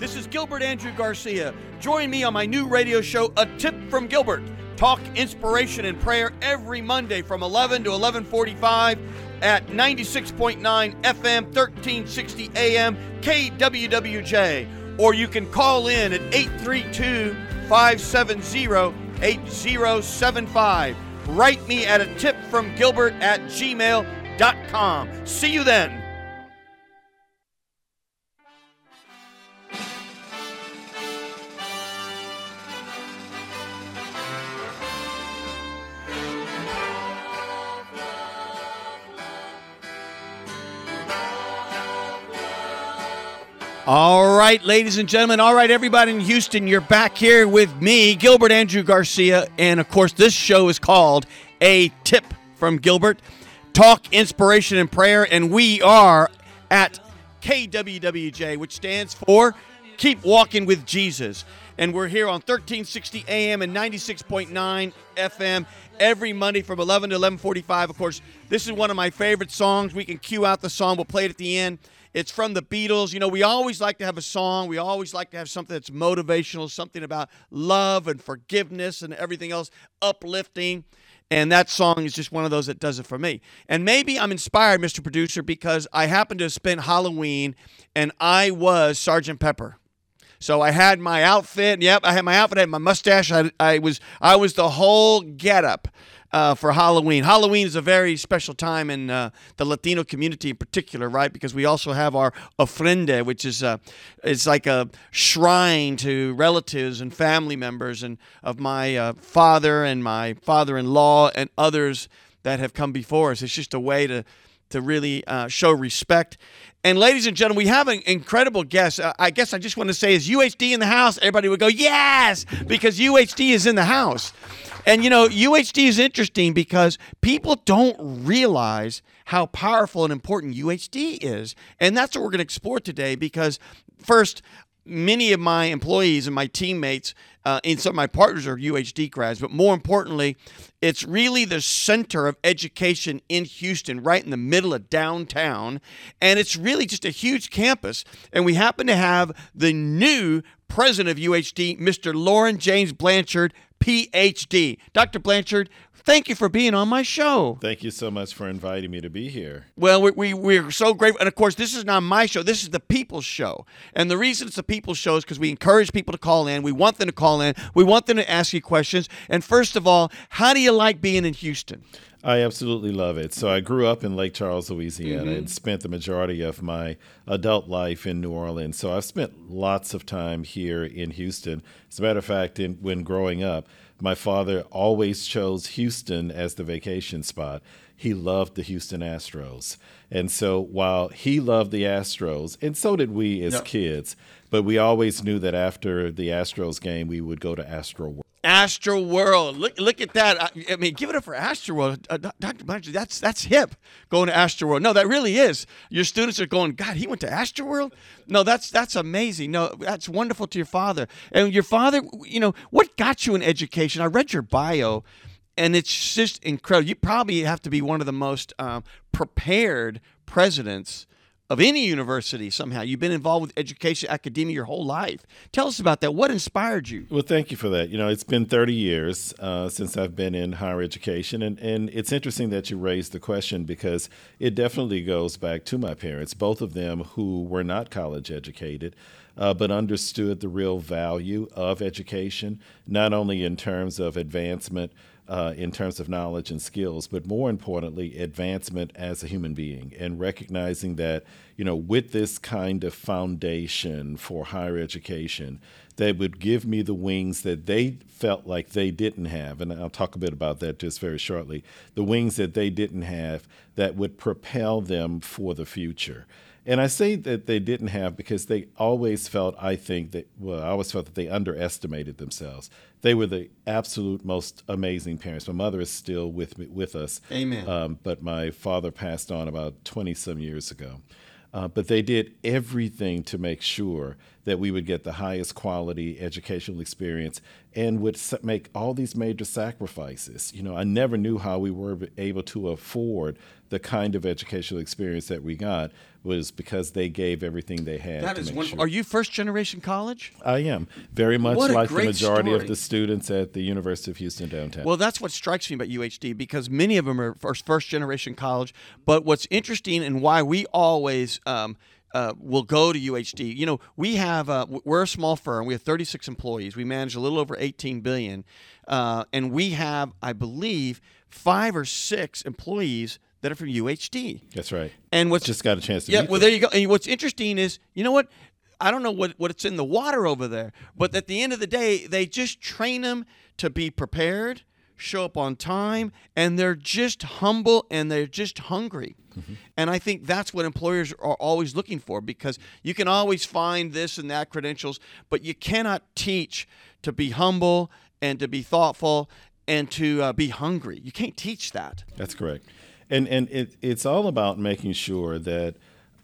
This is Gilbert Andrew Garcia. Join me on my new radio show, A Tip from Gilbert. Talk inspiration and prayer every Monday from 11 to 11:45 at 96.9 FM, 1360 AM, KWWJ. Or you can call in at 832 570 8075. Write me at a tip from Gilbert at gmail.com. See you then. All right, ladies and gentlemen. All right, everybody in Houston, you're back here with me, Gilbert Andrew Garcia. And of course, this show is called A Tip from Gilbert Talk, Inspiration, and Prayer. And we are at KWWJ, which stands for Keep Walking with Jesus. And we're here on 1360 AM and 96.9 FM every Monday from 11 to 11:45. Of course, this is one of my favorite songs. We can cue out the song. We'll play it at the end. It's from the Beatles. You know, we always like to have a song. We always like to have something that's motivational, something about love and forgiveness and everything else, uplifting. And that song is just one of those that does it for me. And maybe I'm inspired, Mr. Producer, because I happened to spend Halloween and I was Sergeant Pepper. So I had my outfit. Yep, I had my outfit. I had my mustache. I, I was I was the whole getup uh, for Halloween. Halloween is a very special time in uh, the Latino community in particular, right? Because we also have our ofrenda, which is uh, it's like a shrine to relatives and family members and of my uh, father and my father-in-law and others that have come before us. It's just a way to to really uh, show respect. And ladies and gentlemen, we have an incredible guest. Uh, I guess I just want to say, is UHD in the house? Everybody would go, yes, because UHD is in the house. And you know, UHD is interesting because people don't realize how powerful and important UHD is. And that's what we're going to explore today because, first, many of my employees and my teammates uh, and some of my partners are UHD grads, but more importantly, it's really the center of education in Houston, right in the middle of downtown. And it's really just a huge campus. And we happen to have the new president of UHD, Mr. Loren James Blanchard, PhD. Dr. Blanchard, thank you for being on my show. Thank you so much for inviting me to be here. Well, we, we, we're so grateful. And of course, this is not my show, this is the people's show. And the reason it's the people's show is because we encourage people to call in. We want them to call in, we want them to ask you questions. And first of all, how do you like being in Houston? I absolutely love it. So I grew up in Lake Charles, Louisiana, Mm-hmm. and spent the majority of my adult life in New Orleans. So I've spent lots of time here in Houston. As a matter of fact, in, when growing up, my father always chose Houston as the vacation spot. He loved the Houston Astros. And so while he loved the Astros, and so did we as Yep. kids, but we always knew that after the Astros game, we would go to Astro World. Astro World. Look, look at that. I, I mean, give it up for Astro World. Uh, Dr. Blanchard, that's that's hip. Going to Astro World. No, that really is. Your students are going. God, he went to Astro World. No, that's that's amazing. No, that's wonderful to your father. And your father, you know, what got you an education? I read your bio, and it's just incredible. You probably have to be one of the most um, prepared presidents of any university somehow. You've been involved with education, academia your whole life. Tell us about that. What inspired you? Well, thank you for that. You know, it's been 30 years uh, since I've been in higher education, and, and it's interesting that you raised the question because it definitely goes back to my parents, both of them who were not college educated, uh, but understood the real value of education, not only in terms of advancement. Uh, in terms of knowledge and skills, but more importantly, advancement as a human being and recognizing that, you know, with this kind of foundation for higher education, that would give me the wings that they felt like they didn't have. And I'll talk a bit about that just very shortly. The wings that they didn't have that would propel them for the future. And I say that they didn't have because they always felt, I think, that, well, I always felt that they underestimated themselves. They were the absolute most amazing parents. My mother is still with me, with us. Amen. Um, but my father passed on about 20 some years ago. Uh, but they did everything to make sure that that we would get the highest quality educational experience and would make all these major sacrifices. You know, I never knew how we were able to afford the kind of educational experience that we got was because they gave everything they had. That is wonderful. Sure. Are you first generation college? I am. Very much like the majority story. of the students at the University of Houston downtown. Well, that's what strikes me about UHD because many of them are first, first generation college. But what's interesting and why we always um, uh, will go to UHD. You know, we have uh, we're a small firm. We have 36 employees. We manage a little over 18 billion, uh, and we have, I believe, five or six employees that are from UHD. That's right. And what's just got a chance to yeah. well, them. there you go. And what's interesting is, you know what? I don't know what what's in the water over there, but at the end of the day, they just train them to be prepared, show up on time, and they're just humble and they're just hungry. Mm-hmm. And I think that's what employers are always looking for because you can always find this and that credentials, but you cannot teach to be humble and to be thoughtful and to uh, be hungry. You can't teach that. That's correct. And and it, it's all about making sure that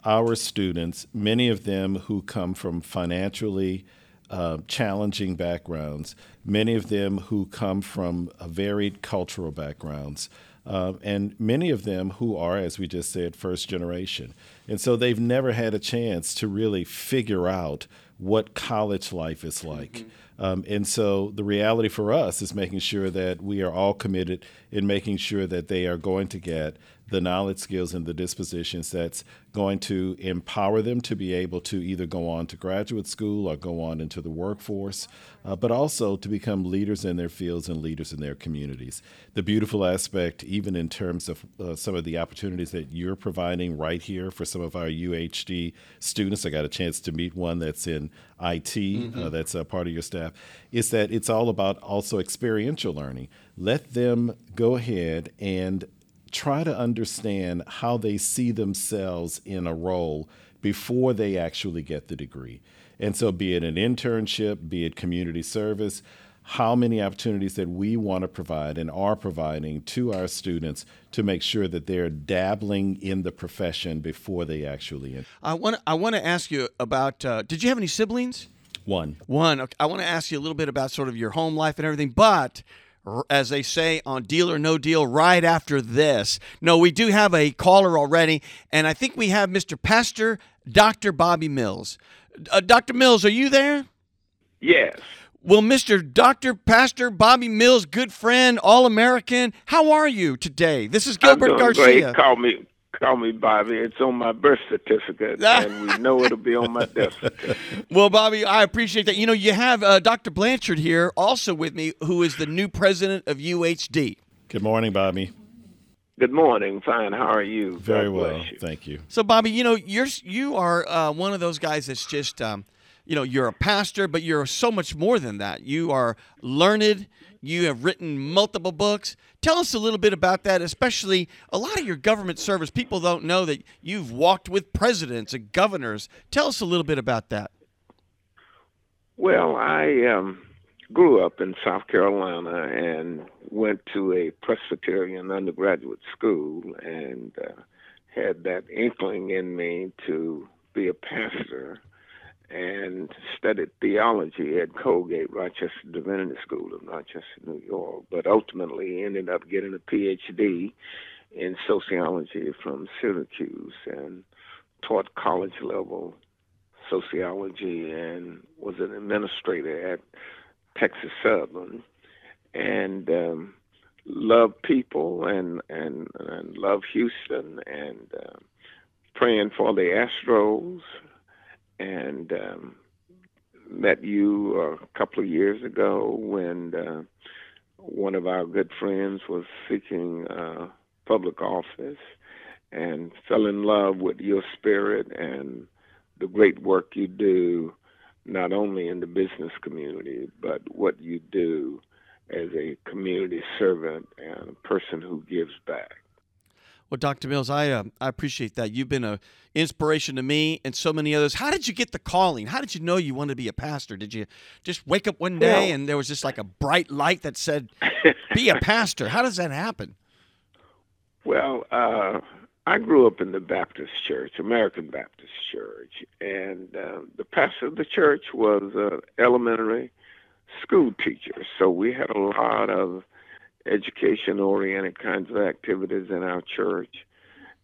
our students, many of them who come from financially uh, challenging backgrounds, many of them who come from varied cultural backgrounds, uh, and many of them who are, as we just said, first generation. And so they've never had a chance to really figure out what college life is like. Mm-hmm. Um, and so the reality for us is making sure that we are all committed in making sure that they are going to get the knowledge, skills, and the dispositions that's going to empower them to be able to either go on to graduate school or go on into the workforce, uh, but also to become leaders in their fields and leaders in their communities. The beautiful aspect, even in terms of uh, some of the opportunities that you're providing right here for some of our UHD students, I got a chance to meet one that's in IT, uh, mm-hmm. uh, that's a part of your staff, is that it's all about also experiential learning. Let them go ahead and try to understand how they see themselves in a role before they actually get the degree. And so, be it an internship, be it community service, how many opportunities that we want to provide and are providing to our students to make sure that they're dabbling in the profession before they actually enter. I want I want to ask you about. Uh, did you have any siblings? One. One. Okay. I want to ask you a little bit about sort of your home life and everything, but as they say on Deal or No Deal, right after this. No, we do have a caller already, and I think we have Mr. Pastor Dr. Bobby Mills. Uh, Dr. Mills, are you there? Yes. Well, Mr. Dr. Pastor Bobby Mills, good friend, All American, how are you today? This is Gilbert Garcia. Great. Call me Call me Bobby. It's on my birth certificate, and we know it'll be on my death certificate. Well, Bobby, I appreciate that. You know, you have uh, Dr. Blanchard here also with me, who is the new president of UHD. Good morning, Bobby. Good morning. Fine. How are you? Very well. You. Thank you. So, Bobby, you know, you're you are uh, one of those guys that's just, um, you know, you're a pastor, but you're so much more than that. You are learned. You have written multiple books. Tell us a little bit about that, especially a lot of your government service. People don't know that you've walked with presidents and governors. Tell us a little bit about that. Well, I um, grew up in South Carolina and went to a Presbyterian undergraduate school and uh, had that inkling in me to be a pastor and studied theology at Colgate Rochester Divinity School of Rochester, New York, but ultimately ended up getting a PhD in sociology from Syracuse and taught college level sociology and was an administrator at Texas Southern. And um, love people and, and, and love Houston and uh, praying for the Astros and um, met you a couple of years ago when uh, one of our good friends was seeking uh, public office and fell in love with your spirit and the great work you do, not only in the business community, but what you do as a community servant and a person who gives back. Well, Dr. Mills, I uh, I appreciate that. You've been an inspiration to me and so many others. How did you get the calling? How did you know you wanted to be a pastor? Did you just wake up one day well, and there was just like a bright light that said, "Be a pastor"? How does that happen? Well, uh, I grew up in the Baptist Church, American Baptist Church, and uh, the pastor of the church was an elementary school teacher. So we had a lot of education oriented kinds of activities in our church.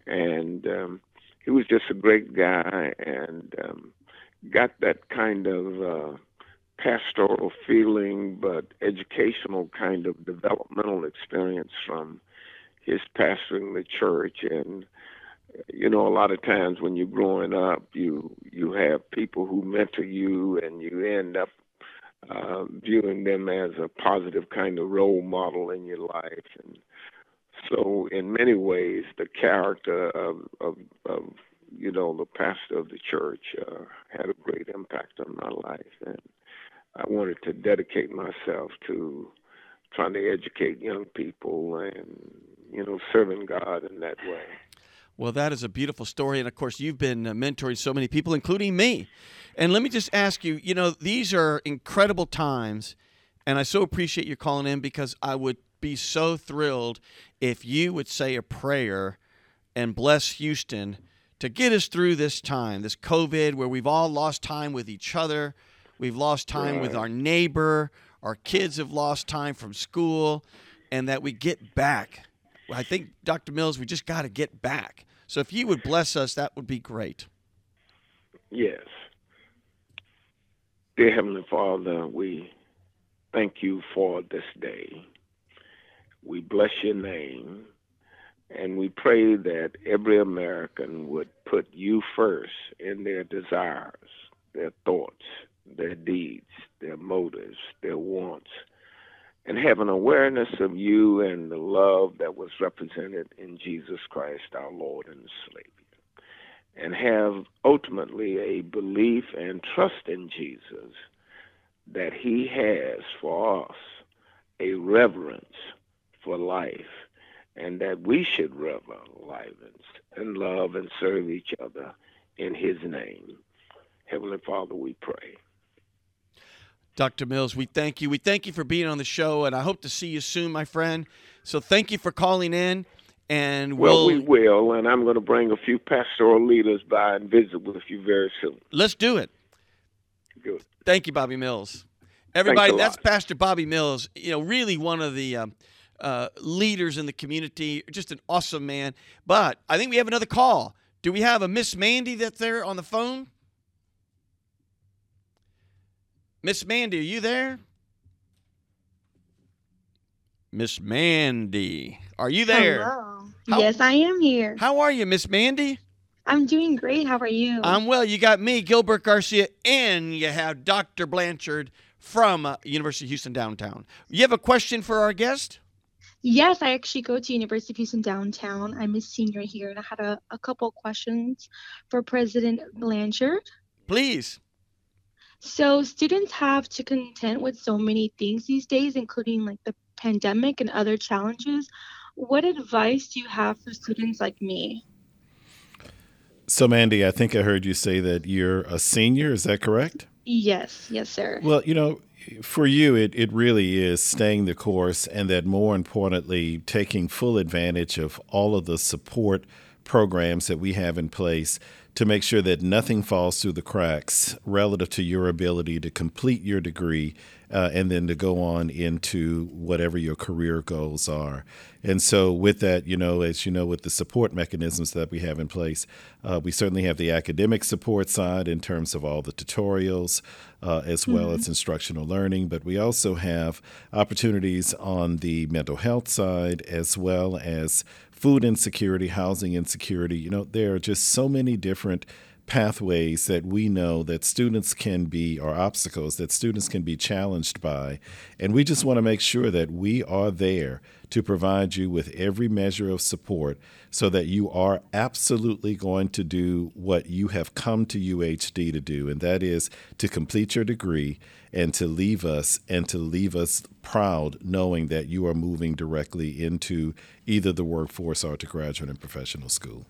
And um, he was just a great guy and um, got that kind of uh, pastoral feeling, but educational kind of developmental experience from his pastoring the church and you know a lot of times when you're growing up you you have people who mentor you and you end up uh, viewing them as a positive kind of role model in your life and so in many ways the character of of, of you know the pastor of the church uh, had a great impact on my life and I wanted to dedicate myself to trying to educate young people and you know, serving God in that way. Well, that is a beautiful story. And of course, you've been mentoring so many people, including me. And let me just ask you you know, these are incredible times. And I so appreciate you calling in because I would be so thrilled if you would say a prayer and bless Houston to get us through this time, this COVID, where we've all lost time with each other. We've lost time right. with our neighbor. Our kids have lost time from school. And that we get back I think, Dr. Mills, we just got to get back. So if you would bless us, that would be great. Yes. Dear Heavenly Father, we thank you for this day. We bless your name. And we pray that every American would put you first in their desires, their thoughts, their deeds, their motives, their wants and have an awareness of you and the love that was represented in Jesus Christ, our Lord and Savior, and have ultimately a belief and trust in Jesus that He has for us a reverence for life, and that we should rever life and love and serve each other in His name. Heavenly Father, we pray. Dr. Mills, we thank you. We thank you for being on the show, and I hope to see you soon, my friend. So thank you for calling in. And we'll, well, we will, and I'm going to bring a few pastoral leaders by and visit with you very soon. Let's do it. Good. Thank you, Bobby Mills. Everybody, that's Pastor Bobby Mills. You know, really one of the um, uh, leaders in the community. Just an awesome man. But I think we have another call. Do we have a Miss Mandy that's there on the phone? Miss Mandy, are you there? Miss Mandy, are you there? Hello. How, yes, I am here. How are you, Miss Mandy? I'm doing great. How are you? I'm well. You got me, Gilbert Garcia, and you have Dr. Blanchard from uh, University of Houston downtown. You have a question for our guest? Yes, I actually go to University of Houston downtown. I'm a senior here, and I had a, a couple questions for President Blanchard. Please. So students have to contend with so many things these days, including like the pandemic and other challenges. What advice do you have for students like me? So, Mandy, I think I heard you say that you're a senior. Is that correct? Yes, yes, sir. Well, you know, for you, it, it really is staying the course, and that more importantly, taking full advantage of all of the support programs that we have in place to make sure that nothing falls through the cracks relative to your ability to complete your degree uh, and then to go on into whatever your career goals are. And so, with that, you know, as you know, with the support mechanisms that we have in place, uh, we certainly have the academic support side in terms of all the tutorials, uh, as well mm-hmm. as instructional learning, but we also have opportunities on the mental health side as well as food insecurity, housing insecurity. You know, there are just so many different pathways that we know that students can be, or obstacles that students can be challenged by. And we just want to make sure that we are there to provide you with every measure of support so that you are absolutely going to do what you have come to UHD to do, and that is to complete your degree and to leave us and to leave us proud knowing that you are moving directly into either the workforce or to graduate and professional school.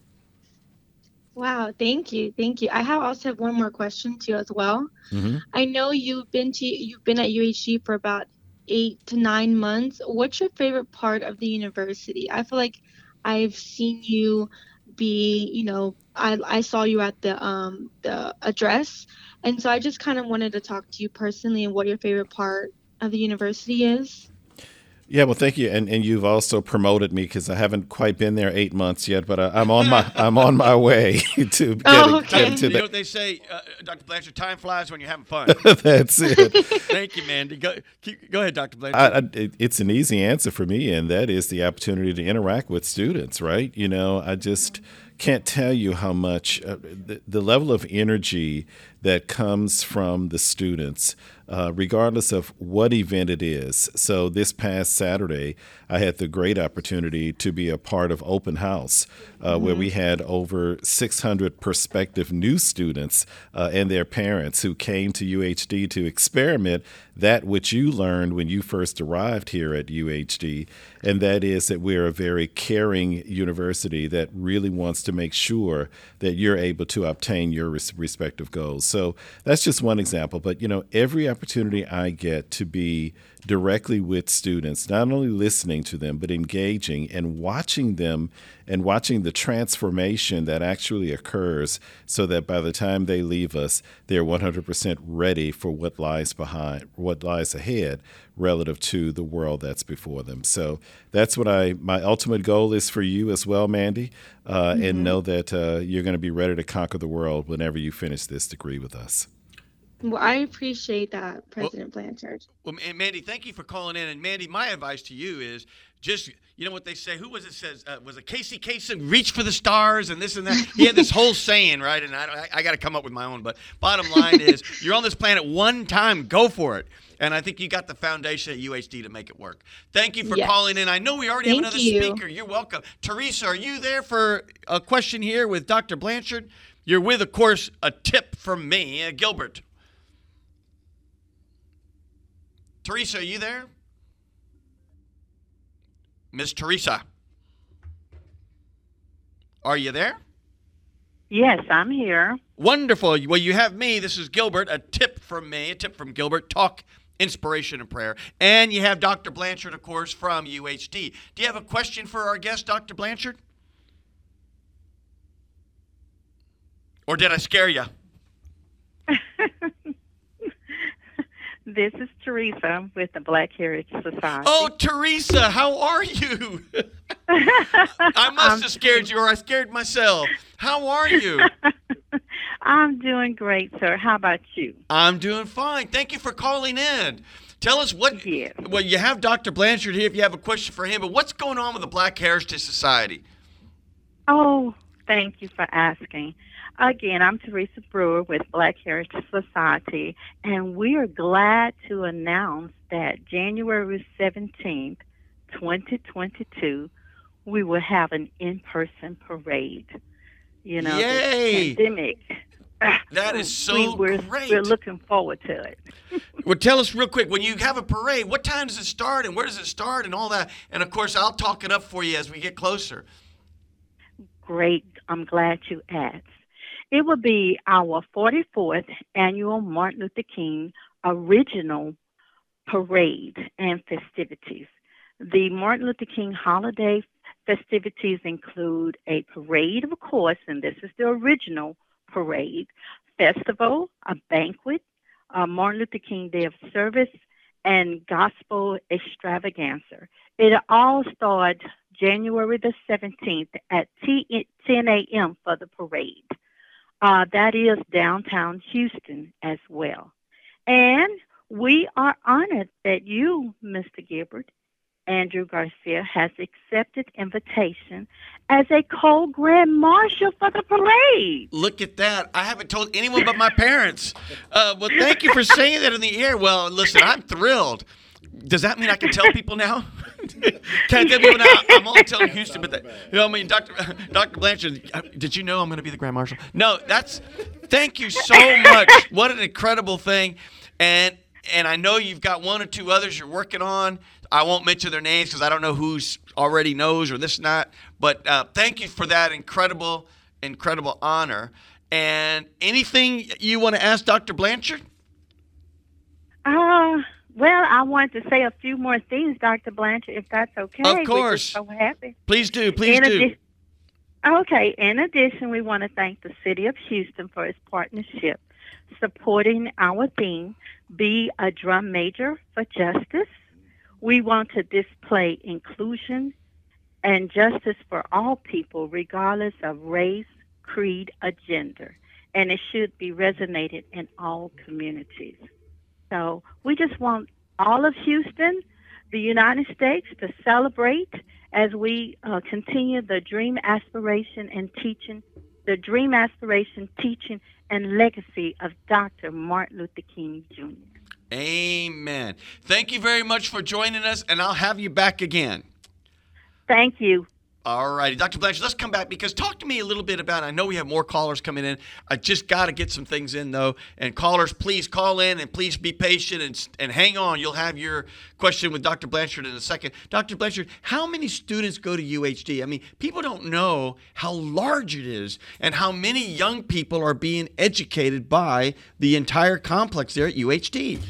Wow, thank you, thank you. I have also have one more question to you as well. Mm-hmm. I know you've been to you've been at UHD for about eight to nine months. What's your favorite part of the university? I feel like I've seen you be, you know, I, I saw you at the um the address, and so I just kind of wanted to talk to you personally and what your favorite part of the university is. Yeah, well, thank you, and and you've also promoted me because I haven't quite been there eight months yet, but I, am on my I'm on my way to getting, oh, okay. getting to you know what they say, uh, Dr. Blanchard? Time flies when you're having fun. That's it. thank you, Mandy. Go, keep, go ahead, Dr. Blanchard. I, I, it's an easy answer for me, and that is the opportunity to interact with students. Right? You know, I just can't tell you how much uh, the, the level of energy that comes from the students uh, regardless of what event it is. So, this past Saturday, I had the great opportunity to be a part of Open House, uh, mm-hmm. where we had over 600 prospective new students uh, and their parents who came to UHD to experiment that which you learned when you first arrived here at UHD, and that is that we're a very caring university that really wants to make sure that you're able to obtain your res- respective goals. So that's just one example, but you know, every opportunity I get to be directly with students, not only listening to them, but engaging and watching them and watching the transformation that actually occurs so that by the time they leave us, they're 100% ready for what lies behind, what lies ahead relative to the world that's before them. So that's what I, my ultimate goal is for you as well, Mandy, uh, mm-hmm. and know that uh, you're going to be ready to conquer the world whenever you finish this degree with us. Well, I appreciate that, President well, Blanchard. Well, Mandy, thank you for calling in. And Mandy, my advice to you is just you know what they say. Who was it? Says uh, was it Casey Kasem? Reach for the stars and this and that. He had this whole saying, right? And I, I, I got to come up with my own. But bottom line is, you're on this planet one time. Go for it. And I think you got the foundation at UHD to make it work. Thank you for yes. calling in. I know we already Thank have another you. speaker. You're welcome. Teresa, are you there for a question here with Dr. Blanchard? You're with, of course, a tip from me, uh, Gilbert. Teresa, are you there? Miss Teresa. Are you there? Yes, I'm here. Wonderful. Well, you have me. This is Gilbert. A tip from me, a tip from Gilbert. Talk inspiration and prayer. And you have Dr. Blanchard, of course, from UHD. Do you have a question for our guest, Dr. Blanchard? Or did I scare you? This is Teresa with the Black Heritage Society. Oh, Teresa, how are you? I must have scared you, or I scared myself. How are you? I'm doing great, sir. How about you? I'm doing fine. Thank you for calling in. Tell us what. Yes. Well, you have Dr. Blanchard here if you have a question for him, but what's going on with the Black Heritage Society? Oh, thank you for asking. Again, I'm Teresa Brewer with Black Heritage Society, and we are glad to announce that January 17th, 2022, we will have an in person parade. You know, Yay! pandemic. That is so we, are great. We're looking forward to it. well, tell us real quick when you have a parade, what time does it start and where does it start and all that? And of course, I'll talk it up for you as we get closer. Great. I'm glad you asked. It will be our 44th annual Martin Luther King original parade and festivities. The Martin Luther King holiday festivities include a parade, of course, and this is the original parade, festival, a banquet, a Martin Luther King Day of Service, and gospel extravaganza. It all starts January the 17th at 10 a.m. for the parade. Uh, that is downtown Houston as well. And we are honored that you, Mr. Gilbert, Andrew Garcia, has accepted invitation as a co-grand marshal for the parade. Look at that. I haven't told anyone but my parents. Uh, well, thank you for saying that in the air. Well, listen, I'm thrilled. Does that mean I can tell people now? can I tell people now? I'm only telling Houston, but that, you know, I mean, Doctor Doctor Blanchard, uh, did you know I'm going to be the Grand Marshal? No, that's. Thank you so much. What an incredible thing, and and I know you've got one or two others you're working on. I won't mention their names because I don't know who's already knows or this not. But uh, thank you for that incredible, incredible honor. And anything you want to ask Dr. Blanchard? Uh, well, I want to say a few more things, Dr. Blanchard, if that's okay. Of course. So happy. Please do. Please in do. Adi- Okay, in addition, we want to thank the City of Houston for its partnership supporting our theme, Be a Drum Major for Justice. We want to display inclusion and justice for all people, regardless of race, creed, or gender. And it should be resonated in all communities. So we just want all of Houston, the United States, to celebrate as we uh, continue the dream, aspiration, and teaching, the dream, aspiration, teaching, and legacy of Dr. Martin Luther King Jr. Amen. Thank you very much for joining us, and I'll have you back again. Thank you. All righty, Dr. Blanchard, let's come back because talk to me a little bit about. I know we have more callers coming in. I just got to get some things in though. And callers, please call in and please be patient and and hang on. You'll have your question with Dr. Blanchard in a second. Dr. Blanchard, how many students go to UHD? I mean, people don't know how large it is and how many young people are being educated by the entire complex there at UHD.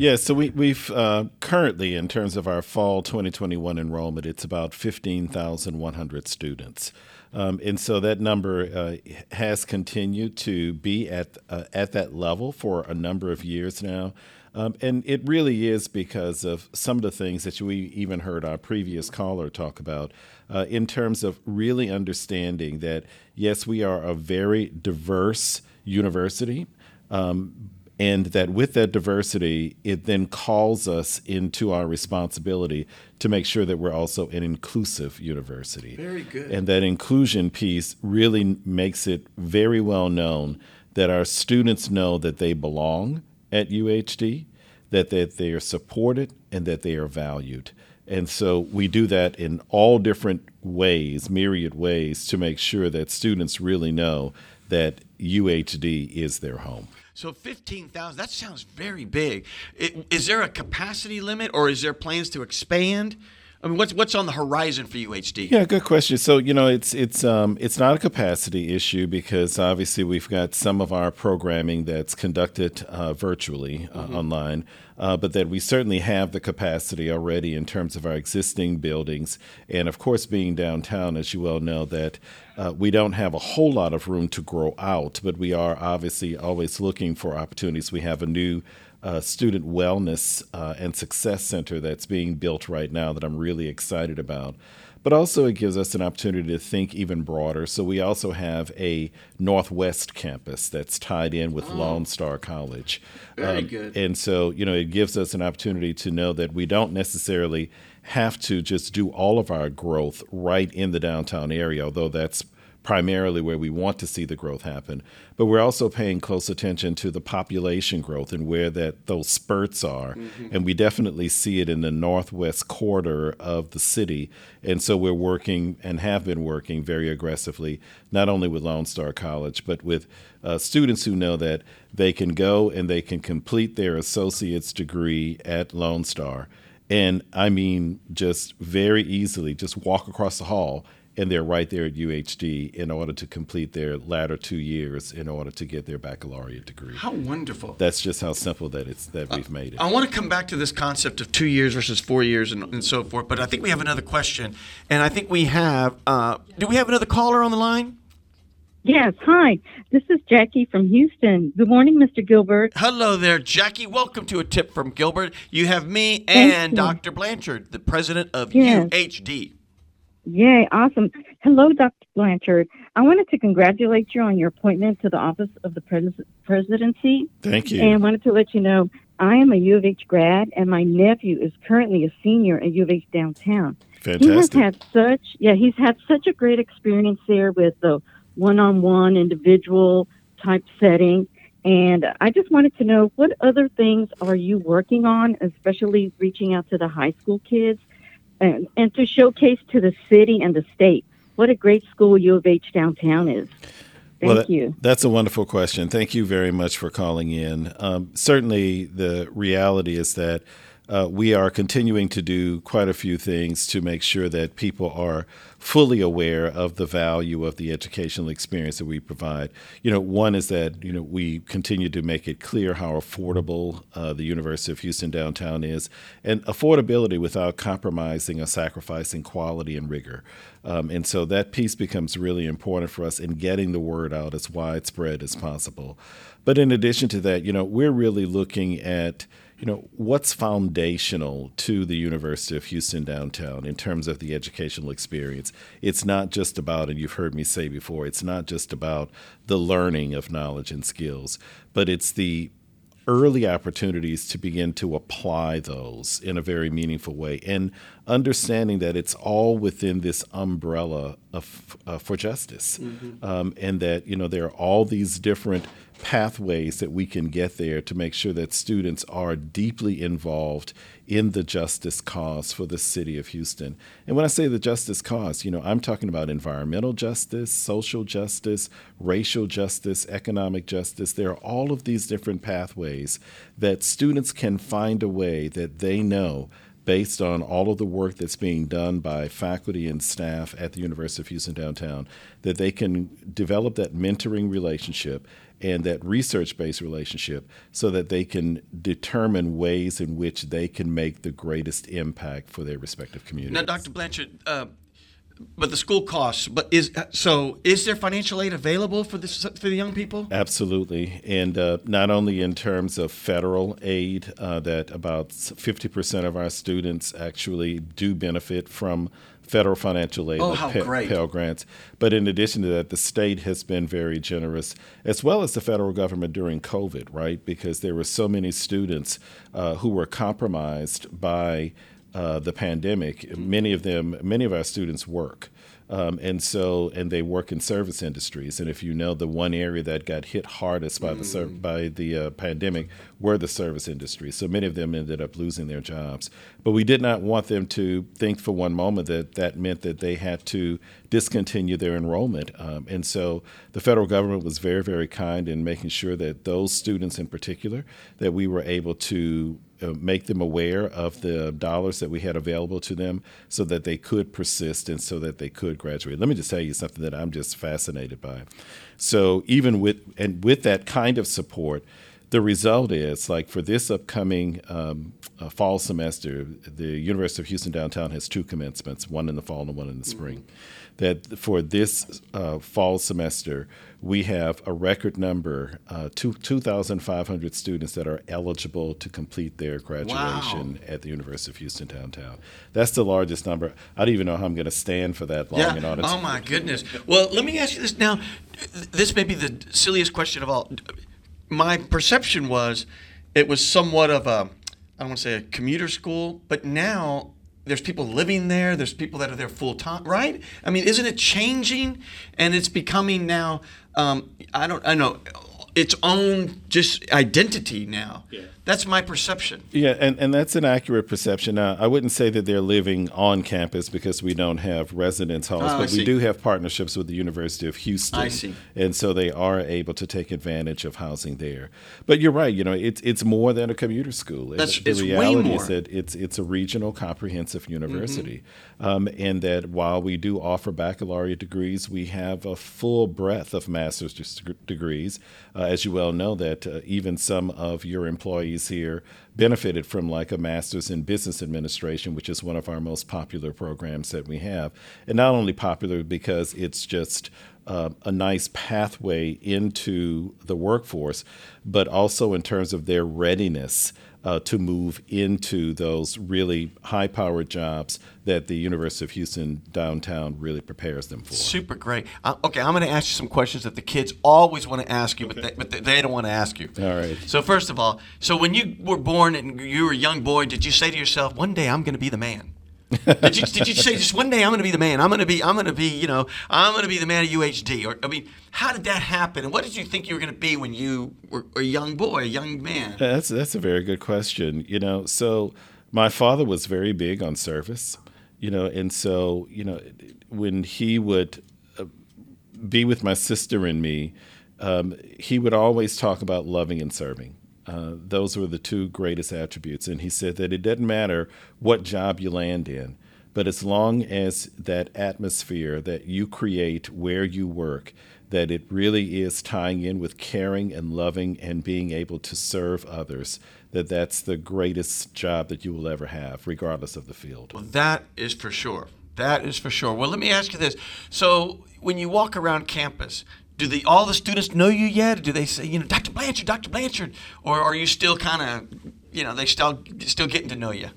Yeah, so we, we've uh, currently, in terms of our fall 2021 enrollment, it's about 15,100 students. Um, and so that number uh, has continued to be at, uh, at that level for a number of years now. Um, and it really is because of some of the things that we even heard our previous caller talk about uh, in terms of really understanding that, yes, we are a very diverse university. Um, and that with that diversity, it then calls us into our responsibility to make sure that we're also an inclusive university. Very good. And that inclusion piece really makes it very well known that our students know that they belong at UHD, that, that they are supported, and that they are valued. And so we do that in all different ways, myriad ways, to make sure that students really know that UHD is their home. So 15,000, that sounds very big. It, is there a capacity limit or is there plans to expand? I mean, what's what's on the horizon for UHD? Yeah, good question. So you know, it's it's um, it's not a capacity issue because obviously we've got some of our programming that's conducted uh, virtually uh, mm-hmm. online, uh, but that we certainly have the capacity already in terms of our existing buildings, and of course, being downtown, as you well know, that uh, we don't have a whole lot of room to grow out, but we are obviously always looking for opportunities. We have a new uh, student wellness uh, and success center that's being built right now that I'm really excited about. But also, it gives us an opportunity to think even broader. So, we also have a Northwest campus that's tied in with oh. Lone Star College. Very um, good. And so, you know, it gives us an opportunity to know that we don't necessarily have to just do all of our growth right in the downtown area, although that's primarily where we want to see the growth happen. But we're also paying close attention to the population growth and where that those spurts are. Mm-hmm. And we definitely see it in the northwest quarter of the city. And so we're working and have been working very aggressively, not only with Lone Star College, but with uh, students who know that they can go and they can complete their associate's degree at Lone Star. And I mean, just very easily, just walk across the hall and they're right there at UHD in order to complete their latter two years in order to get their baccalaureate degree. How wonderful! That's just how simple that it's that we've made it. I want to come back to this concept of two years versus four years and, and so forth, but I think we have another question, and I think we have. Uh, do we have another caller on the line? Yes, hi. This is Jackie from Houston. Good morning, Mr. Gilbert. Hello there, Jackie. Welcome to a tip from Gilbert. You have me and Dr. Blanchard, the president of yes. UHD. Yay, awesome. Hello, Dr. Blanchard. I wanted to congratulate you on your appointment to the office of the pres- presidency. Thank you. And wanted to let you know I am a U of H grad, and my nephew is currently a senior at U of H downtown. Fantastic. He has had such, yeah, he's had such a great experience there with the one-on-one individual type setting. And I just wanted to know what other things are you working on, especially reaching out to the high school kids and, and to showcase to the city and the state what a great school U of H downtown is. Thank well, you. That's a wonderful question. Thank you very much for calling in. Um, certainly, the reality is that uh, we are continuing to do quite a few things to make sure that people are fully aware of the value of the educational experience that we provide. You know, one is that you know we continue to make it clear how affordable uh, the University of Houston downtown is, and affordability without compromising or sacrificing quality and rigor. Um, and so that piece becomes really important for us in getting the word out as widespread as possible. But in addition to that, you know, we're really looking at you know, what's foundational to the University of Houston downtown in terms of the educational experience? It's not just about, and you've heard me say before, it's not just about the learning of knowledge and skills, but it's the early opportunities to begin to apply those in a very meaningful way and understanding that it's all within this umbrella of uh, for justice mm-hmm. um, and that you know there are all these different pathways that we can get there to make sure that students are deeply involved in the justice cause for the city of Houston. And when I say the justice cause, you know, I'm talking about environmental justice, social justice, racial justice, economic justice. There are all of these different pathways that students can find a way that they know based on all of the work that's being done by faculty and staff at the University of Houston downtown, that they can develop that mentoring relationship and that research based relationship so that they can determine ways in which they can make the greatest impact for their respective communities. Now, Dr. Blanchard, uh, but the school costs. But is so? Is there financial aid available for this for the young people? Absolutely, and uh, not only in terms of federal aid, uh, that about fifty percent of our students actually do benefit from federal financial aid, oh, like great. Pell Grants. But in addition to that, the state has been very generous, as well as the federal government during COVID, right? Because there were so many students uh, who were compromised by uh, the pandemic. Mm-hmm. Many of them, many of our students work. Um, and so, and they work in service industries. And if you know, the one area that got hit hardest by mm. the by the uh, pandemic were the service industries. So many of them ended up losing their jobs. But we did not want them to think for one moment that that meant that they had to discontinue their enrollment. Um, and so, the federal government was very, very kind in making sure that those students, in particular, that we were able to uh, make them aware of the dollars that we had available to them so that they could persist and so that they could graduate. Let me just tell you something that I'm just fascinated by. So even with and with that kind of support, the result is like for this upcoming um, uh, fall semester, the University of Houston downtown has two commencements, one in the fall and one in the spring. Mm-hmm that for this uh, fall semester, we have a record number, uh, two, 2,500 students that are eligible to complete their graduation wow. at the University of Houston downtown. That's the largest number. I don't even know how I'm going to stand for that long yeah. in order. Oh, my goodness. Well, let me ask you this now. This may be the silliest question of all. My perception was it was somewhat of a, I don't want to say a commuter school, but now there's people living there there's people that are there full time right? I mean isn't it changing? And it's becoming now um, i don't i know its own just identity now. Yeah. That's my perception. Yeah, and, and that's an accurate perception. I wouldn't say that they're living on campus because we don't have residence halls, oh, but we do have partnerships with the University of Houston. I see. And so they are able to take advantage of housing there. But you're right, you know, it's it's more than a commuter school. That's, the it's reality is that it's it's a regional comprehensive university. Mm-hmm. Um, and that while we do offer baccalaureate degrees, we have a full breadth of master's degrees. Uh, as you well know, that uh, even some of your employees here benefited from like a master's in business administration, which is one of our most popular programs that we have. And not only popular because it's just uh, a nice pathway into the workforce, but also in terms of their readiness uh, to move into those really high powered jobs that the University of Houston downtown really prepares them for. Super great. Uh, okay, I'm going to ask you some questions that the kids always want to ask you, but, they, but they don't want to ask you. All right. So, first of all, so when you were born and you were a young boy, did you say to yourself, one day I'm going to be the man? Did, you, did you say just one day I'm going to be the man? I'm going to be I'm going to be you know I'm going to be the man of UHD? Or I mean, how did that happen? And what did you think you were going to be when you were a young boy, a young man? That's that's a very good question. You know, so my father was very big on service. You know, and so you know when he would uh, be with my sister and me, um, he would always talk about loving and serving. Uh, those were the two greatest attributes. And he said that it doesn't matter what job you land in, but as long as that atmosphere that you create where you work, that it really is tying in with caring and loving and being able to serve others, that that's the greatest job that you will ever have, regardless of the field. Well, that is for sure. That is for sure. Well, let me ask you this. So, when you walk around campus, do the all the students know you yet? Do they say, you know, Dr. Blanchard, Dr. Blanchard, or are you still kind of, you know, they still still getting to know you?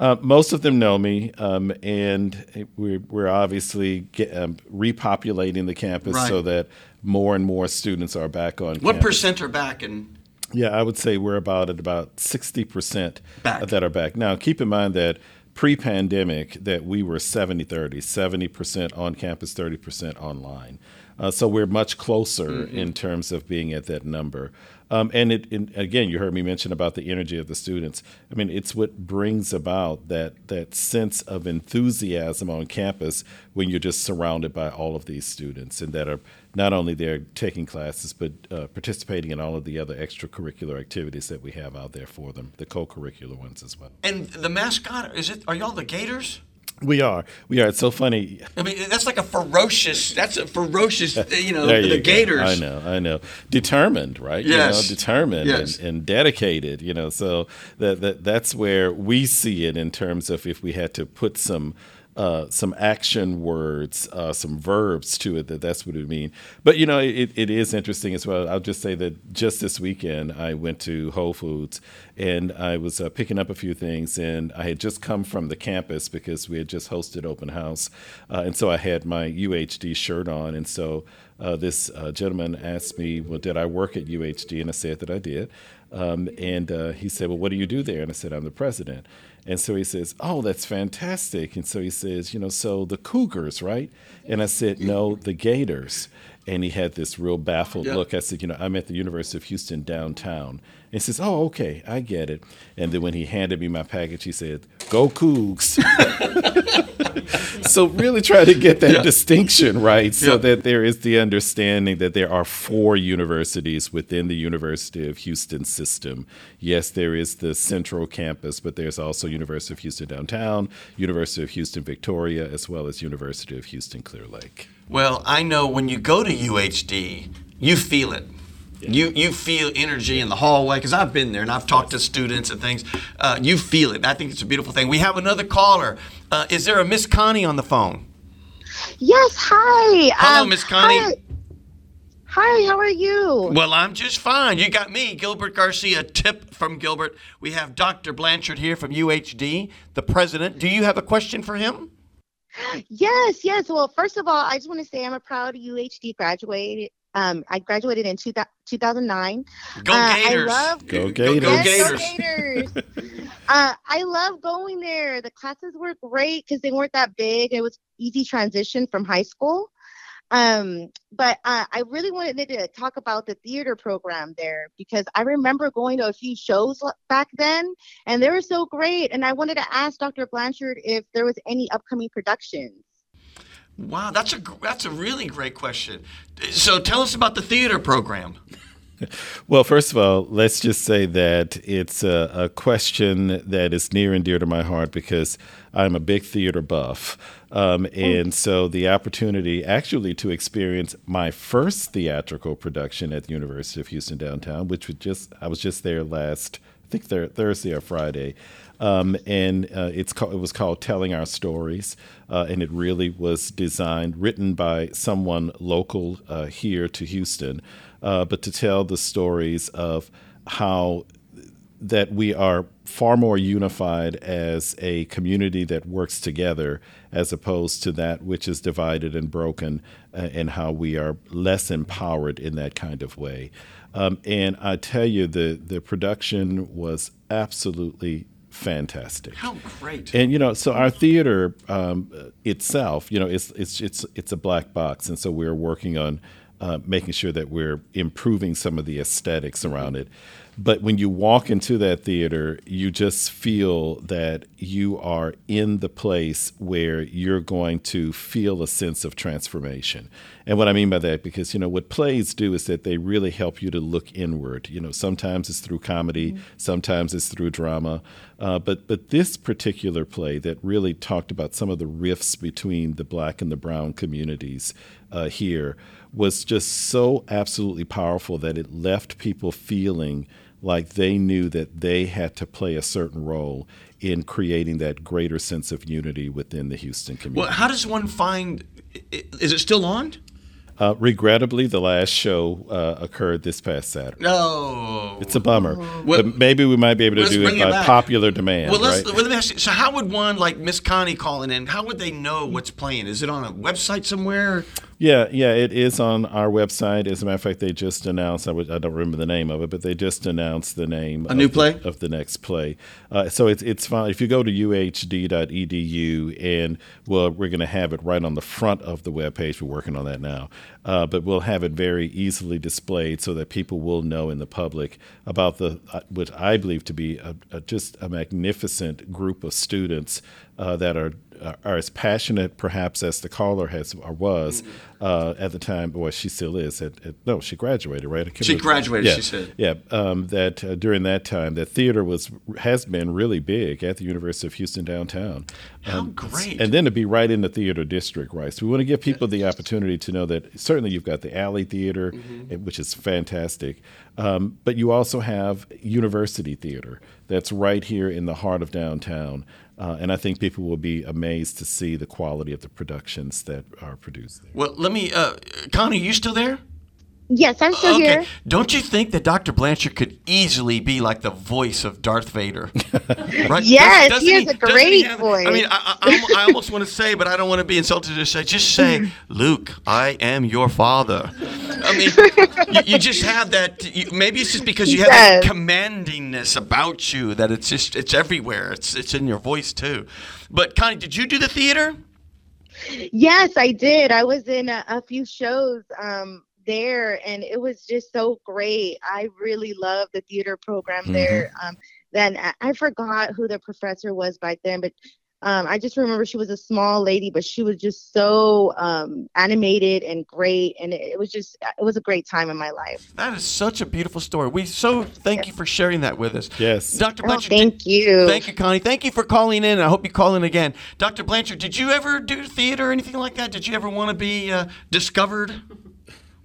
Uh, most of them know me, um, and we're, we're obviously get, um, repopulating the campus right. so that more and more students are back on. What campus. percent are back? And yeah, I would say we're about at about sixty percent that are back. Now, keep in mind that pre-pandemic, that we were 70-30, 70 percent on campus, thirty percent online. Uh, so we're much closer mm-hmm. in terms of being at that number. Um, and it, it, again, you heard me mention about the energy of the students. I mean, it's what brings about that that sense of enthusiasm on campus when you're just surrounded by all of these students and that are not only there taking classes but uh, participating in all of the other extracurricular activities that we have out there for them, the co-curricular ones as well. And the mascot is it? Are y'all the Gators? We are. We are. It's so funny. I mean, that's like a ferocious. That's a ferocious. You know, you the go. Gators. I know. I know. Determined, right? Yes. You know, determined yes. and, and, dedicated. You know, so that, that that's where we see it in terms of if we had to put some uh, some action words, uh, some verbs to it, that that's what it mean. But, you know, it, it is interesting as well. I'll just say that just this weekend, I went to Whole Foods and I was uh, picking up a few things, and I had just come from the campus because we had just hosted open house. Uh, and so I had my UHD shirt on. And so uh, this uh, gentleman asked me, Well, did I work at UHD? And I said that I did. Um, and he said, Well, what do you do there? And I said, I'm the president. And so he says, Oh, that's fantastic. And so he says, You know, so the Cougars, right? And I said, No, the Gators. And he had this real baffled look. I said, You know, I'm at the University of Houston downtown. And he says, Oh, okay, I get it. And then when he handed me my package, he said, Go Cougs. so really try to get that yeah. distinction right so yeah. that there is the understanding that there are four universities within the University of Houston system. Yes, there is the central campus, but there's also University of Houston downtown, University of Houston Victoria, as well as University of Houston Clear Lake. Well, I know when you go to UHD, you feel it yeah. You you feel energy in the hallway because I've been there and I've talked to students and things. Uh, you feel it. I think it's a beautiful thing. We have another caller. Uh, is there a Miss Connie on the phone? Yes. Hi. Hello, um, Miss Connie. Hi. Hi, how are you? Well, I'm just fine. You got me, Gilbert Garcia. Tip from Gilbert. We have Dr. Blanchard here from UHD, the president. Do you have a question for him? Yes, yes. Well, first of all, I just want to say I'm a proud UHD graduate um, I graduated in two, 2009. Go uh, Gators! I love go Gators! Go, Gators! Go Gators. uh, I love going there. The classes were great because they weren't that big. It was easy transition from high school. Um, but uh, I really wanted to talk about the theater program there because I remember going to a few shows back then, and they were so great. And I wanted to ask Dr. Blanchard if there was any upcoming productions. Wow, that's a that's a really great question. So tell us about the theater program. Well, first of all, let's just say that it's a, a, question that is near and dear to my heart because I'm a big theater buff. Um, and so the opportunity actually to experience my first theatrical production at the University of Houston downtown, which was just I was just there last I think th- Thursday or Friday. Um, and uh, it's called, it was called Telling Our Stories, uh, and it really was designed, written by someone local uh, here to Houston, uh, but to tell the stories of how that we are far more unified as a community that works together as opposed to that which is divided and broken uh, and how we are less empowered in that kind of way. Um, and I tell you, the, the production was absolutely fantastic. How great! And you know, so our theater um, itself, you know, it's it's it's it's a black box, and so we're working on uh, making sure that we're improving some of the aesthetics around it. but when you walk into that theater, you just feel that you are in the place where you're going to feel a sense of transformation. And what I mean by that, because you know what plays do is that they really help you to look inward. You know, sometimes it's through comedy, mm-hmm. sometimes it's through drama, uh, but but this particular play that really talked about some of the rifts between the black and the brown communities uh, here was just so absolutely powerful that it left people feeling like they knew that they had to play a certain role in creating that greater sense of unity within the Houston community. Well, how does one find? Is it still on? Uh, regrettably, the last show uh, occurred this past Saturday. No, it's a bummer. Well, but maybe we might be able to do it by popular demand. Well, let's, right? let me ask you. So, how would one like Miss Connie calling in? How would they know what's playing? Is it on a website somewhere? Yeah, yeah, it is on our website. As a matter of fact, they just announced. I, would, I don't remember the name of it, but they just announced the name. A new play the, of the next play. Uh, so it's it's fine if you go to uhd.edu and well, we're going to have it right on the front of the web page. We're working on that now, uh, but we'll have it very easily displayed so that people will know in the public about the uh, what I believe to be a, a, just a magnificent group of students uh, that are are as passionate perhaps as the caller has or was mm-hmm. uh, at the time or she still is at, at, no she graduated right? She graduated yeah, she said. Yeah um, that uh, during that time that theater was has been really big at the University of Houston downtown. How um, great. and then to be right in the theater district right so we want to give people the opportunity to know that certainly you've got the alley theater mm-hmm. which is fantastic um, but you also have university theater that's right here in the heart of downtown uh, and I think people will be amazed to see the quality of the productions that are produced there. Well, let me, uh, Connie, are you still there? Yes, I'm still okay. here. Don't you think that Dr. Blanchard could easily be like the voice of Darth Vader? right? Yes, doesn't, doesn't he has he, a great have, voice. I mean, I, I, I almost want to say, but I don't want to be insulted to say, just say, Luke, I am your father. I mean, you, you, just have that. You, maybe it's just because you have yes. that commandingness about you that it's just it's everywhere. It's it's in your voice too. But Connie, did you do the theater? Yes, I did. I was in a, a few shows. Um, there and it was just so great. I really loved the theater program mm-hmm. there. Um, then I, I forgot who the professor was back then, but um, I just remember she was a small lady, but she was just so um, animated and great, and it, it, was just it was a great time in my life. That is such a beautiful story. We so thank yes. you for sharing that with us. Yes, Dr. Oh, Blanchard. Oh, thank did, you. Thank you, Connie. Thank you for calling in. I hope you call in again, Dr. Blanchard. Did you ever do theater or anything like that? Did you ever want to be uh, discovered?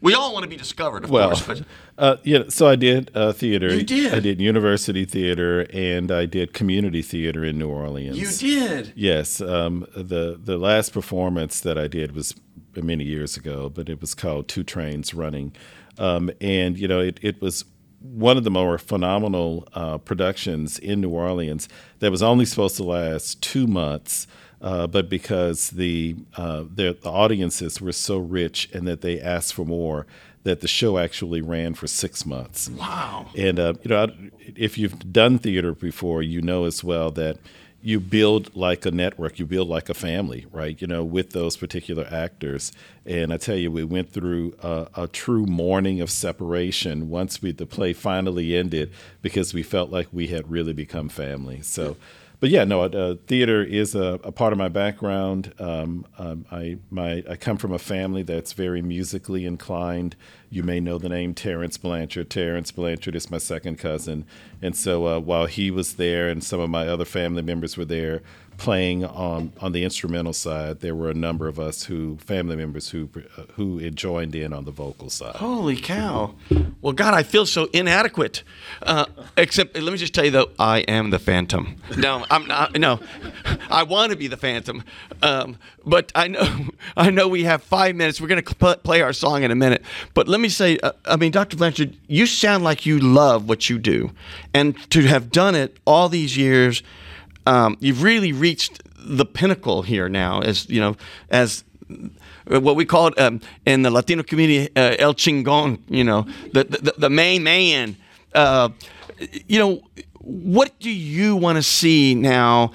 We all want to be discovered, of well, course. But uh, yeah, so I did uh, theater. You did. I did university theater, and I did community theater in New Orleans. You did. Yes. Um, the the last performance that I did was many years ago, but it was called Two Trains Running, um, and you know it it was one of the more phenomenal uh, productions in New Orleans that was only supposed to last two months. Uh, but because the, uh, the audiences were so rich and that they asked for more, that the show actually ran for six months. Wow! And uh, you know, if you've done theater before, you know as well that you build like a network, you build like a family, right? You know, with those particular actors. And I tell you, we went through a, a true mourning of separation once we the play finally ended because we felt like we had really become family. So but yeah, no, uh, theater is a, a, part of my background. Um, um, I my I come from a family that's very musically inclined. You may know the name Terence Blanchard. Terence Blanchard is my second cousin, and so uh, while he was there and some of my other family members were there, playing on on the instrumental side, there were a number of us who family members who uh, who joined in on the vocal side. Holy cow! Well, God, I feel so inadequate. Uh, except, let me just tell you though, I am the Phantom. No, I'm not. No, I want to be the Phantom, um, but I know I know we have five minutes. We're going to play our song in a minute, but let me say, uh, I mean, Dr. Blanchard, you sound like you love what you do, and to have done it all these years um, you've really reached the pinnacle here now, as you know, as what we call it um, in the Latino community, uh, El Chingon. You know, the the, the main man. Uh, you know, what do you want to see now?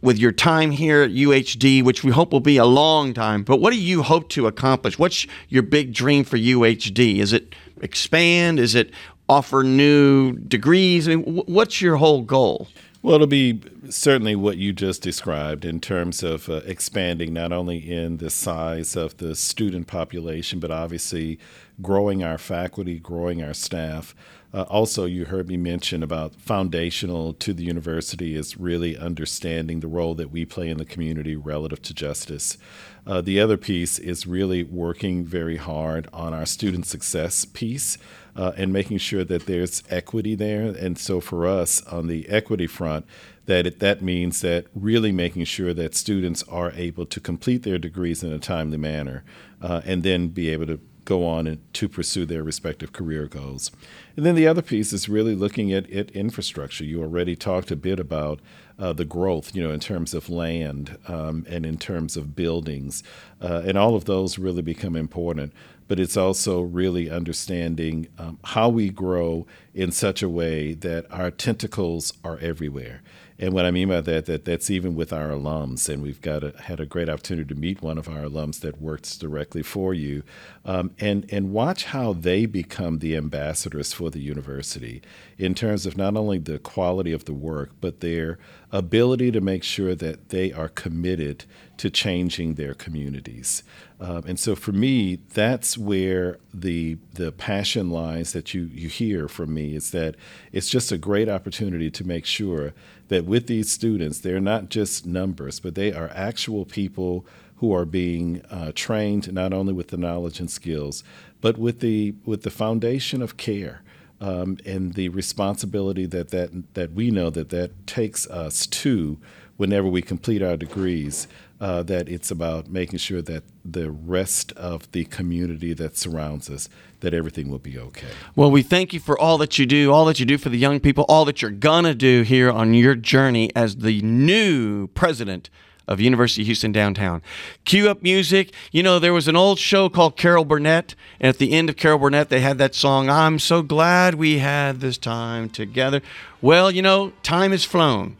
With your time here at UHD, which we hope will be a long time, but what do you hope to accomplish? What's your big dream for UHD? Is it expand? Is it offer new degrees? I mean, what's your whole goal? Well, it'll be certainly what you just described in terms of uh, expanding not only in the size of the student population, but obviously growing our faculty, growing our staff. Uh, also, you heard me mention about foundational to the university is really understanding the role that we play in the community relative to justice. Uh, the other piece is really working very hard on our student success piece uh, and making sure that there's equity there. And so for us on the equity front, that it, that means that really making sure that students are able to complete their degrees in a timely manner uh, and then be able to go on and to pursue their respective career goals. And then the other piece is really looking at, at infrastructure. You already talked a bit about uh, the growth, you know, in terms of land um, and in terms of buildings, uh, and all of those really become important. But it's also really understanding um, how we grow in such a way that our tentacles are everywhere. And what I mean by that, that that's even with our alums, and we've got a, had a great opportunity to meet one of our alums that works directly for you, um, and and watch how they become the ambassadors for the university in terms of not only the quality of the work, but their ability to make sure that they are committed to changing their communities. Um, and so for me, that's where the the passion lies that you you hear from me is that it's just a great opportunity to make sure that with these students, they're not just numbers, but they are actual people who are being uh, trained not only with the knowledge and skills, but with the with the foundation of care. Um, and the responsibility that, that that we know that that takes us to whenever we complete our degrees uh, that it's about making sure that the rest of the community that surrounds us that everything will be okay. Well, we thank you for all that you do, all that you do for the young people, all that you're gonna do here on your journey as the new president of University of Houston downtown. Cue up music. You know, there was an old show called Carol Burnett, and at the end of Carol Burnett, they had that song, I'm so glad we had this time together. Well, you know, time has flown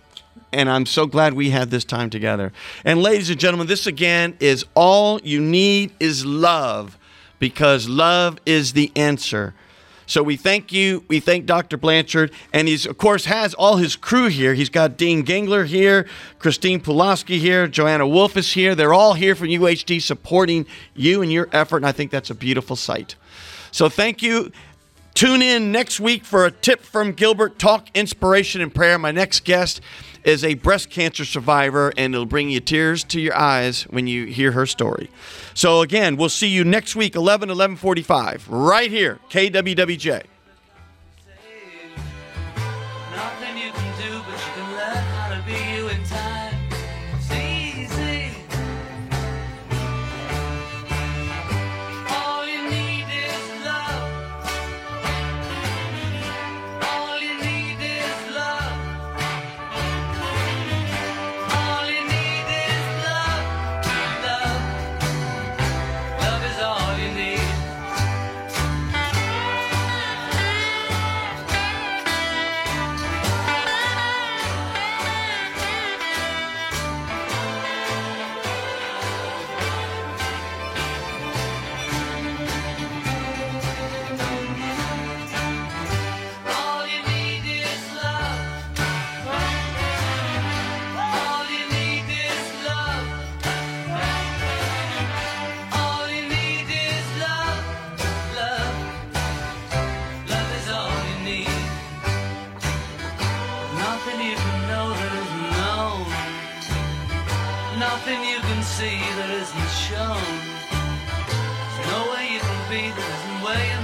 and I'm so glad we had this time together. And ladies and gentlemen, this again is all you need is love because love is the answer. So we thank you. We thank Dr. Blanchard. And he's, of course, has all his crew here. He's got Dean Gangler here, Christine Pulaski here, Joanna Wolf is here. They're all here from UHD supporting you and your effort. And I think that's a beautiful sight. So thank you. Tune in next week for a tip from Gilbert Talk, Inspiration, and Prayer. My next guest is a breast cancer survivor, and it'll bring you tears to your eyes when you hear her story. So again, we'll see you next week, 11, 1145, right here, KWWJ.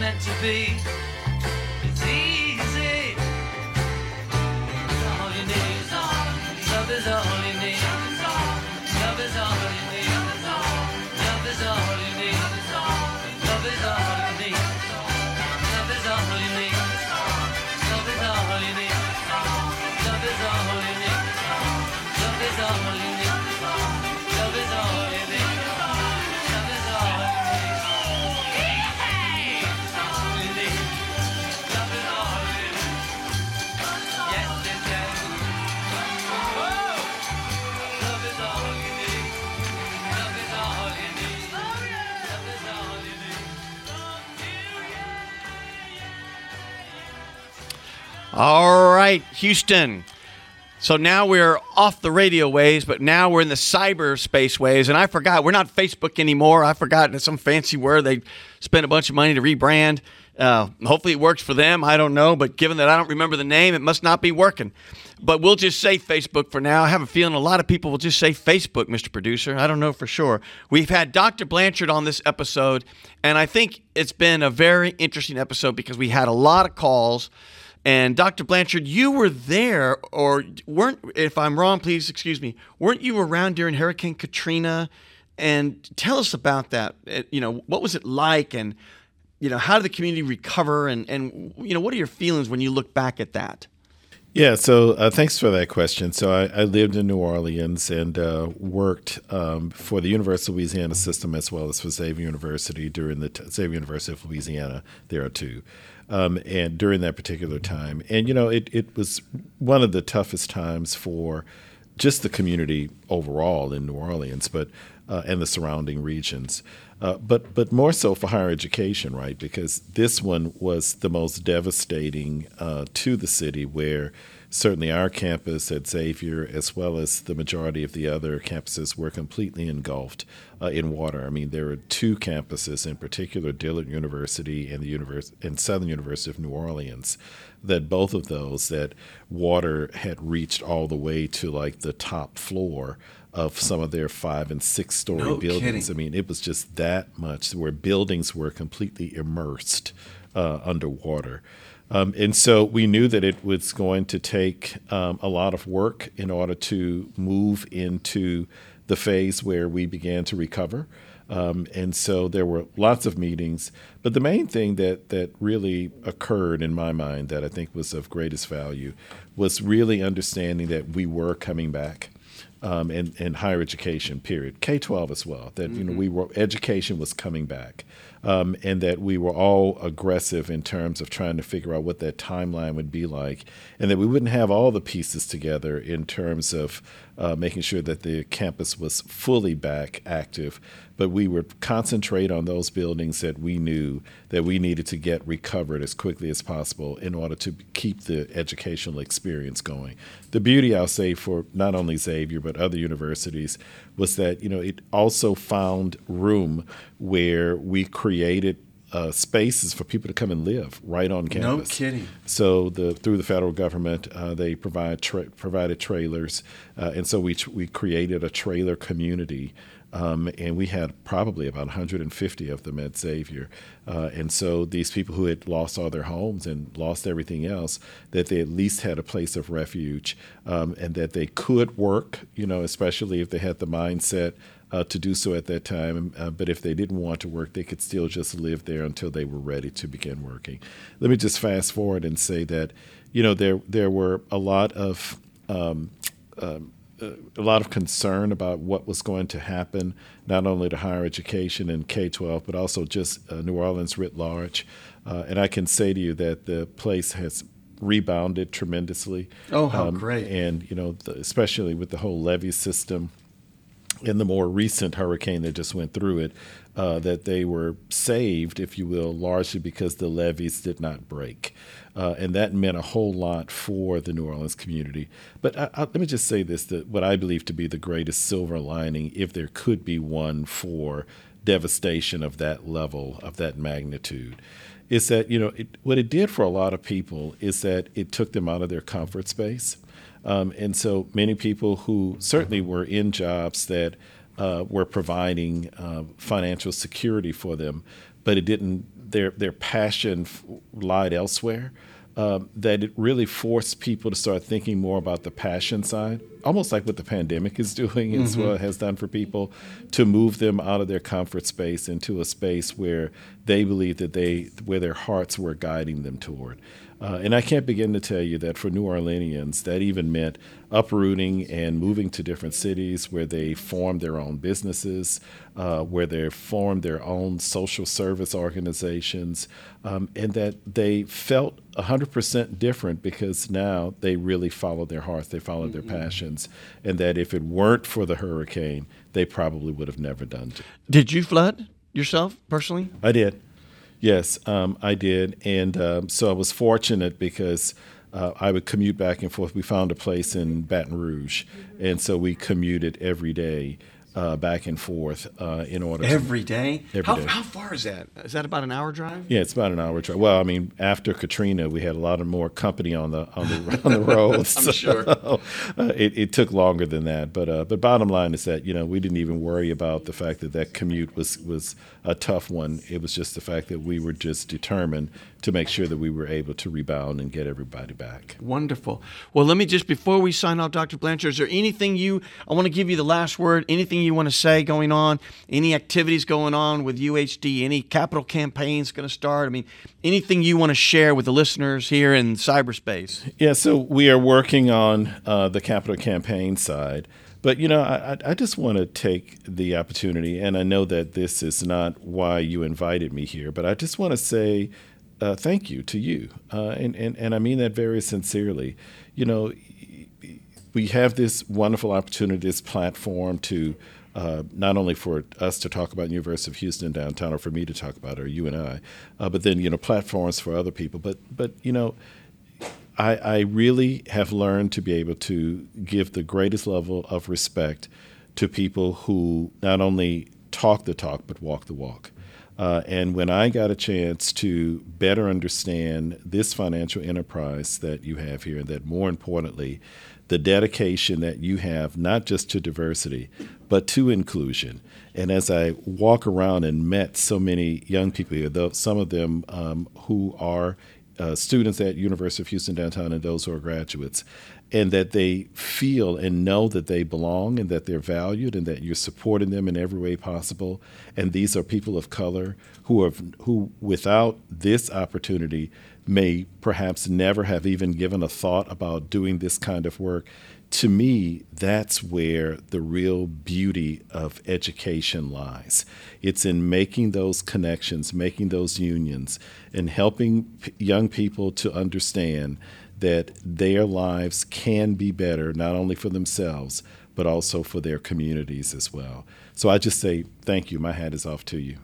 meant to be. All right, Houston. So now we're off the radio waves, but now we're in the cyberspace waves. And I forgot, we're not Facebook anymore. I forgot it's some fancy word. They spent a bunch of money to rebrand. Uh, hopefully it works for them. I don't know. But given that I don't remember the name, it must not be working. But we'll just say Facebook for now. I have a feeling a lot of people will just say Facebook, Mr. Producer. I don't know for sure. We've had Dr. Blanchard on this episode, and I think it's been a very interesting episode because we had a lot of calls and Dr. Blanchard, you were there, or weren't? If I'm wrong, please excuse me. Weren't you around during Hurricane Katrina? And tell us about that. Uh, you know, what was it like, and you know, how did the community recover? And and you know, what are your feelings when you look back at that? Yeah, so uh, thanks for that question. So I, I lived in New Orleans and uh, worked um, for the University of Louisiana system as well as for Xavier University during the t- Xavier University of Louisiana. There are two um, and during that particular time. And you know, it it was one of the toughest times for just the community overall in New Orleans, but uh, and the surrounding regions. Uh, but but more so for higher education, right? Because this one was the most devastating uh, to the city, where certainly our campus at Xavier, as well as the majority of the other campuses, were completely engulfed uh, in water. I mean, there were two campuses in particular, Dillard University and the Univers- and Southern University of New Orleans, that both of those that water had reached all the way to like the top floor of some of their five and six story no buildings. Kidding. I mean, it was just that much where buildings were completely immersed uh, underwater. Um, and so we knew that it was going to take um, a lot of work in order to move into the phase where we began to recover. Um, and so there were lots of meetings. But the main thing that, that really occurred in my mind that I think was of greatest value was really understanding that we were coming back. Um, and, and higher education, period. K 12 as well, that, you know, we were, education was coming back um, and that we were all aggressive in terms of trying to figure out what that timeline would be like, and that we wouldn't have all the pieces together in terms of uh, making sure that the campus was fully back active, but we would concentrate on those buildings that we knew that we needed to get recovered as quickly as possible in order to keep the educational experience going. The beauty, I'll say, for not only Xavier but other universities was that you know it also found room where we created uh, spaces for people to come and live right on campus. No kidding. So the through the federal government, uh, they provide tra- provided trailers, uh, and so we we created a trailer community. Um, and we had probably about 150 of them at Xavier. Uh, and so these people who had lost all their homes and lost everything else, that they at least had a place of refuge um, and that they could work, you know, especially if they had the mindset uh, to do so at that time. Uh, but if they didn't want to work, they could still just live there until they were ready to begin working. Let me just fast forward and say that, you know, there there were a lot of um, um, a lot of concern about what was going to happen, not only to higher education and K 12, but also just uh, New Orleans writ large. Uh, and I can say to you that the place has rebounded tremendously. Oh, how um, great. And, you know, the, especially with the whole levee system in the more recent hurricane that just went through it, uh, that they were saved, if you will, largely because the levees did not break. Uh, and that meant a whole lot for the New Orleans community. But I, I, let me just say this that what I believe to be the greatest silver lining, if there could be one for devastation of that level, of that magnitude, is that, you know, it, what it did for a lot of people is that it took them out of their comfort space. Um, and so many people who certainly were in jobs that uh, were providing uh, financial security for them, but it didn't. Their their passion lied elsewhere. Um, that it really forced people to start thinking more about the passion side, almost like what the pandemic is doing mm-hmm. as well has done for people, to move them out of their comfort space into a space where they believe that they where their hearts were guiding them toward. Uh, and I can't begin to tell you that for New Orleanians, that even meant uprooting and moving to different cities where they formed their own businesses, uh, where they formed their own social service organizations, um, and that they felt 100% different because now they really followed their hearts, they followed mm-hmm. their passions, and that if it weren't for the hurricane, they probably would have never done it. Did you flood yourself personally? I did. Yes, um, I did, and um, so I was fortunate because uh, I would commute back and forth. We found a place in Baton Rouge, and so we commuted every day uh, back and forth uh, in order every to, day. Every how, day. how far is that? Is that about an hour drive? Yeah, it's about an hour drive. Well, I mean, after Katrina, we had a lot of more company on the on the on the roads. I'm sure. uh, it, it, took longer than that, but uh, but bottom line is that you know we didn't even worry about the fact that that commute was was a tough one. It was just the fact that we were just determined to make sure that we were able to rebound and get everybody back. Wonderful. Well, let me just before we sign off, Dr. Blanchard, is there anything you I want to give you the last word? Anything you want to say going on? Any activities going on with UHD? Any capital campaigns going to start? I mean, anything you want to share with the listeners here in cyberspace? Yeah, so we are working on uh, the capital campaign side. But you know, I, I just want to take the opportunity, and I know that this is not why you invited me here, but I just want to say uh, thank you to you, uh, and, and and I mean that very sincerely. You know, we have this wonderful opportunity, this platform to. Uh, not only for us to talk about University of Houston downtown, or for me to talk about, or you and I, uh, but then you know platforms for other people. But but you know, I, I really have learned to be able to give the greatest level of respect to people who not only talk the talk but walk the walk. Uh, and when I got a chance to better understand this financial enterprise that you have here, and that more importantly, the dedication that you have not just to diversity, but to inclusion. And as I walk around and met so many young people here, though some of them um, who are uh, students at University of Houston downtown and those who are graduates, and that they feel and know that they belong and that they're valued and that you're supporting them in every way possible. And these are people of color who have who without this opportunity may perhaps never have even given a thought about doing this kind of work to me, that's where the real beauty of education lies. It's in making those connections, making those unions, and helping p- young people to understand that their lives can be better, not only for themselves, but also for their communities as well. So I just say thank you. My hat is off to you.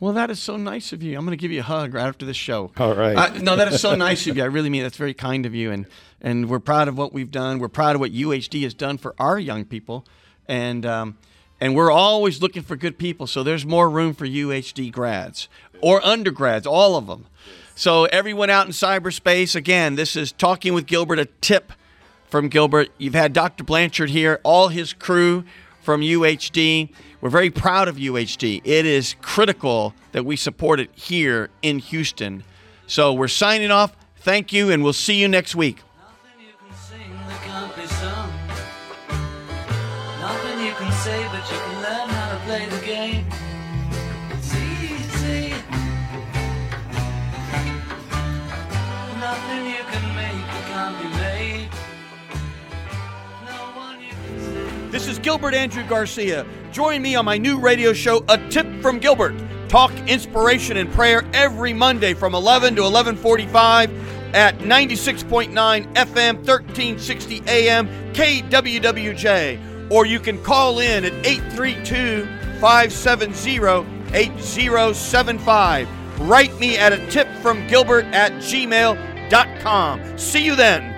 Well, that is so nice of you. I'm going to give you a hug right after the show. All right. Uh, no, that is so nice of you. I really mean that's very kind of you, and and we're proud of what we've done. We're proud of what UHD has done for our young people, and um, and we're always looking for good people. So there's more room for UHD grads or undergrads, all of them. So everyone out in cyberspace, again, this is talking with Gilbert. A tip from Gilbert. You've had Dr. Blanchard here, all his crew from UHD. We're very proud of UHD. It is critical that we support it here in Houston. So we're signing off. Thank you, and we'll see you next week. This is Gilbert Andrew Garcia. Join me on my new radio show, A Tip from Gilbert. Talk inspiration and prayer every Monday from 11 to 11:45 at 96.9 FM, 1360 AM, KWWJ. Or you can call in at 832 570 8075. Write me at a tip from Gilbert at gmail.com. See you then.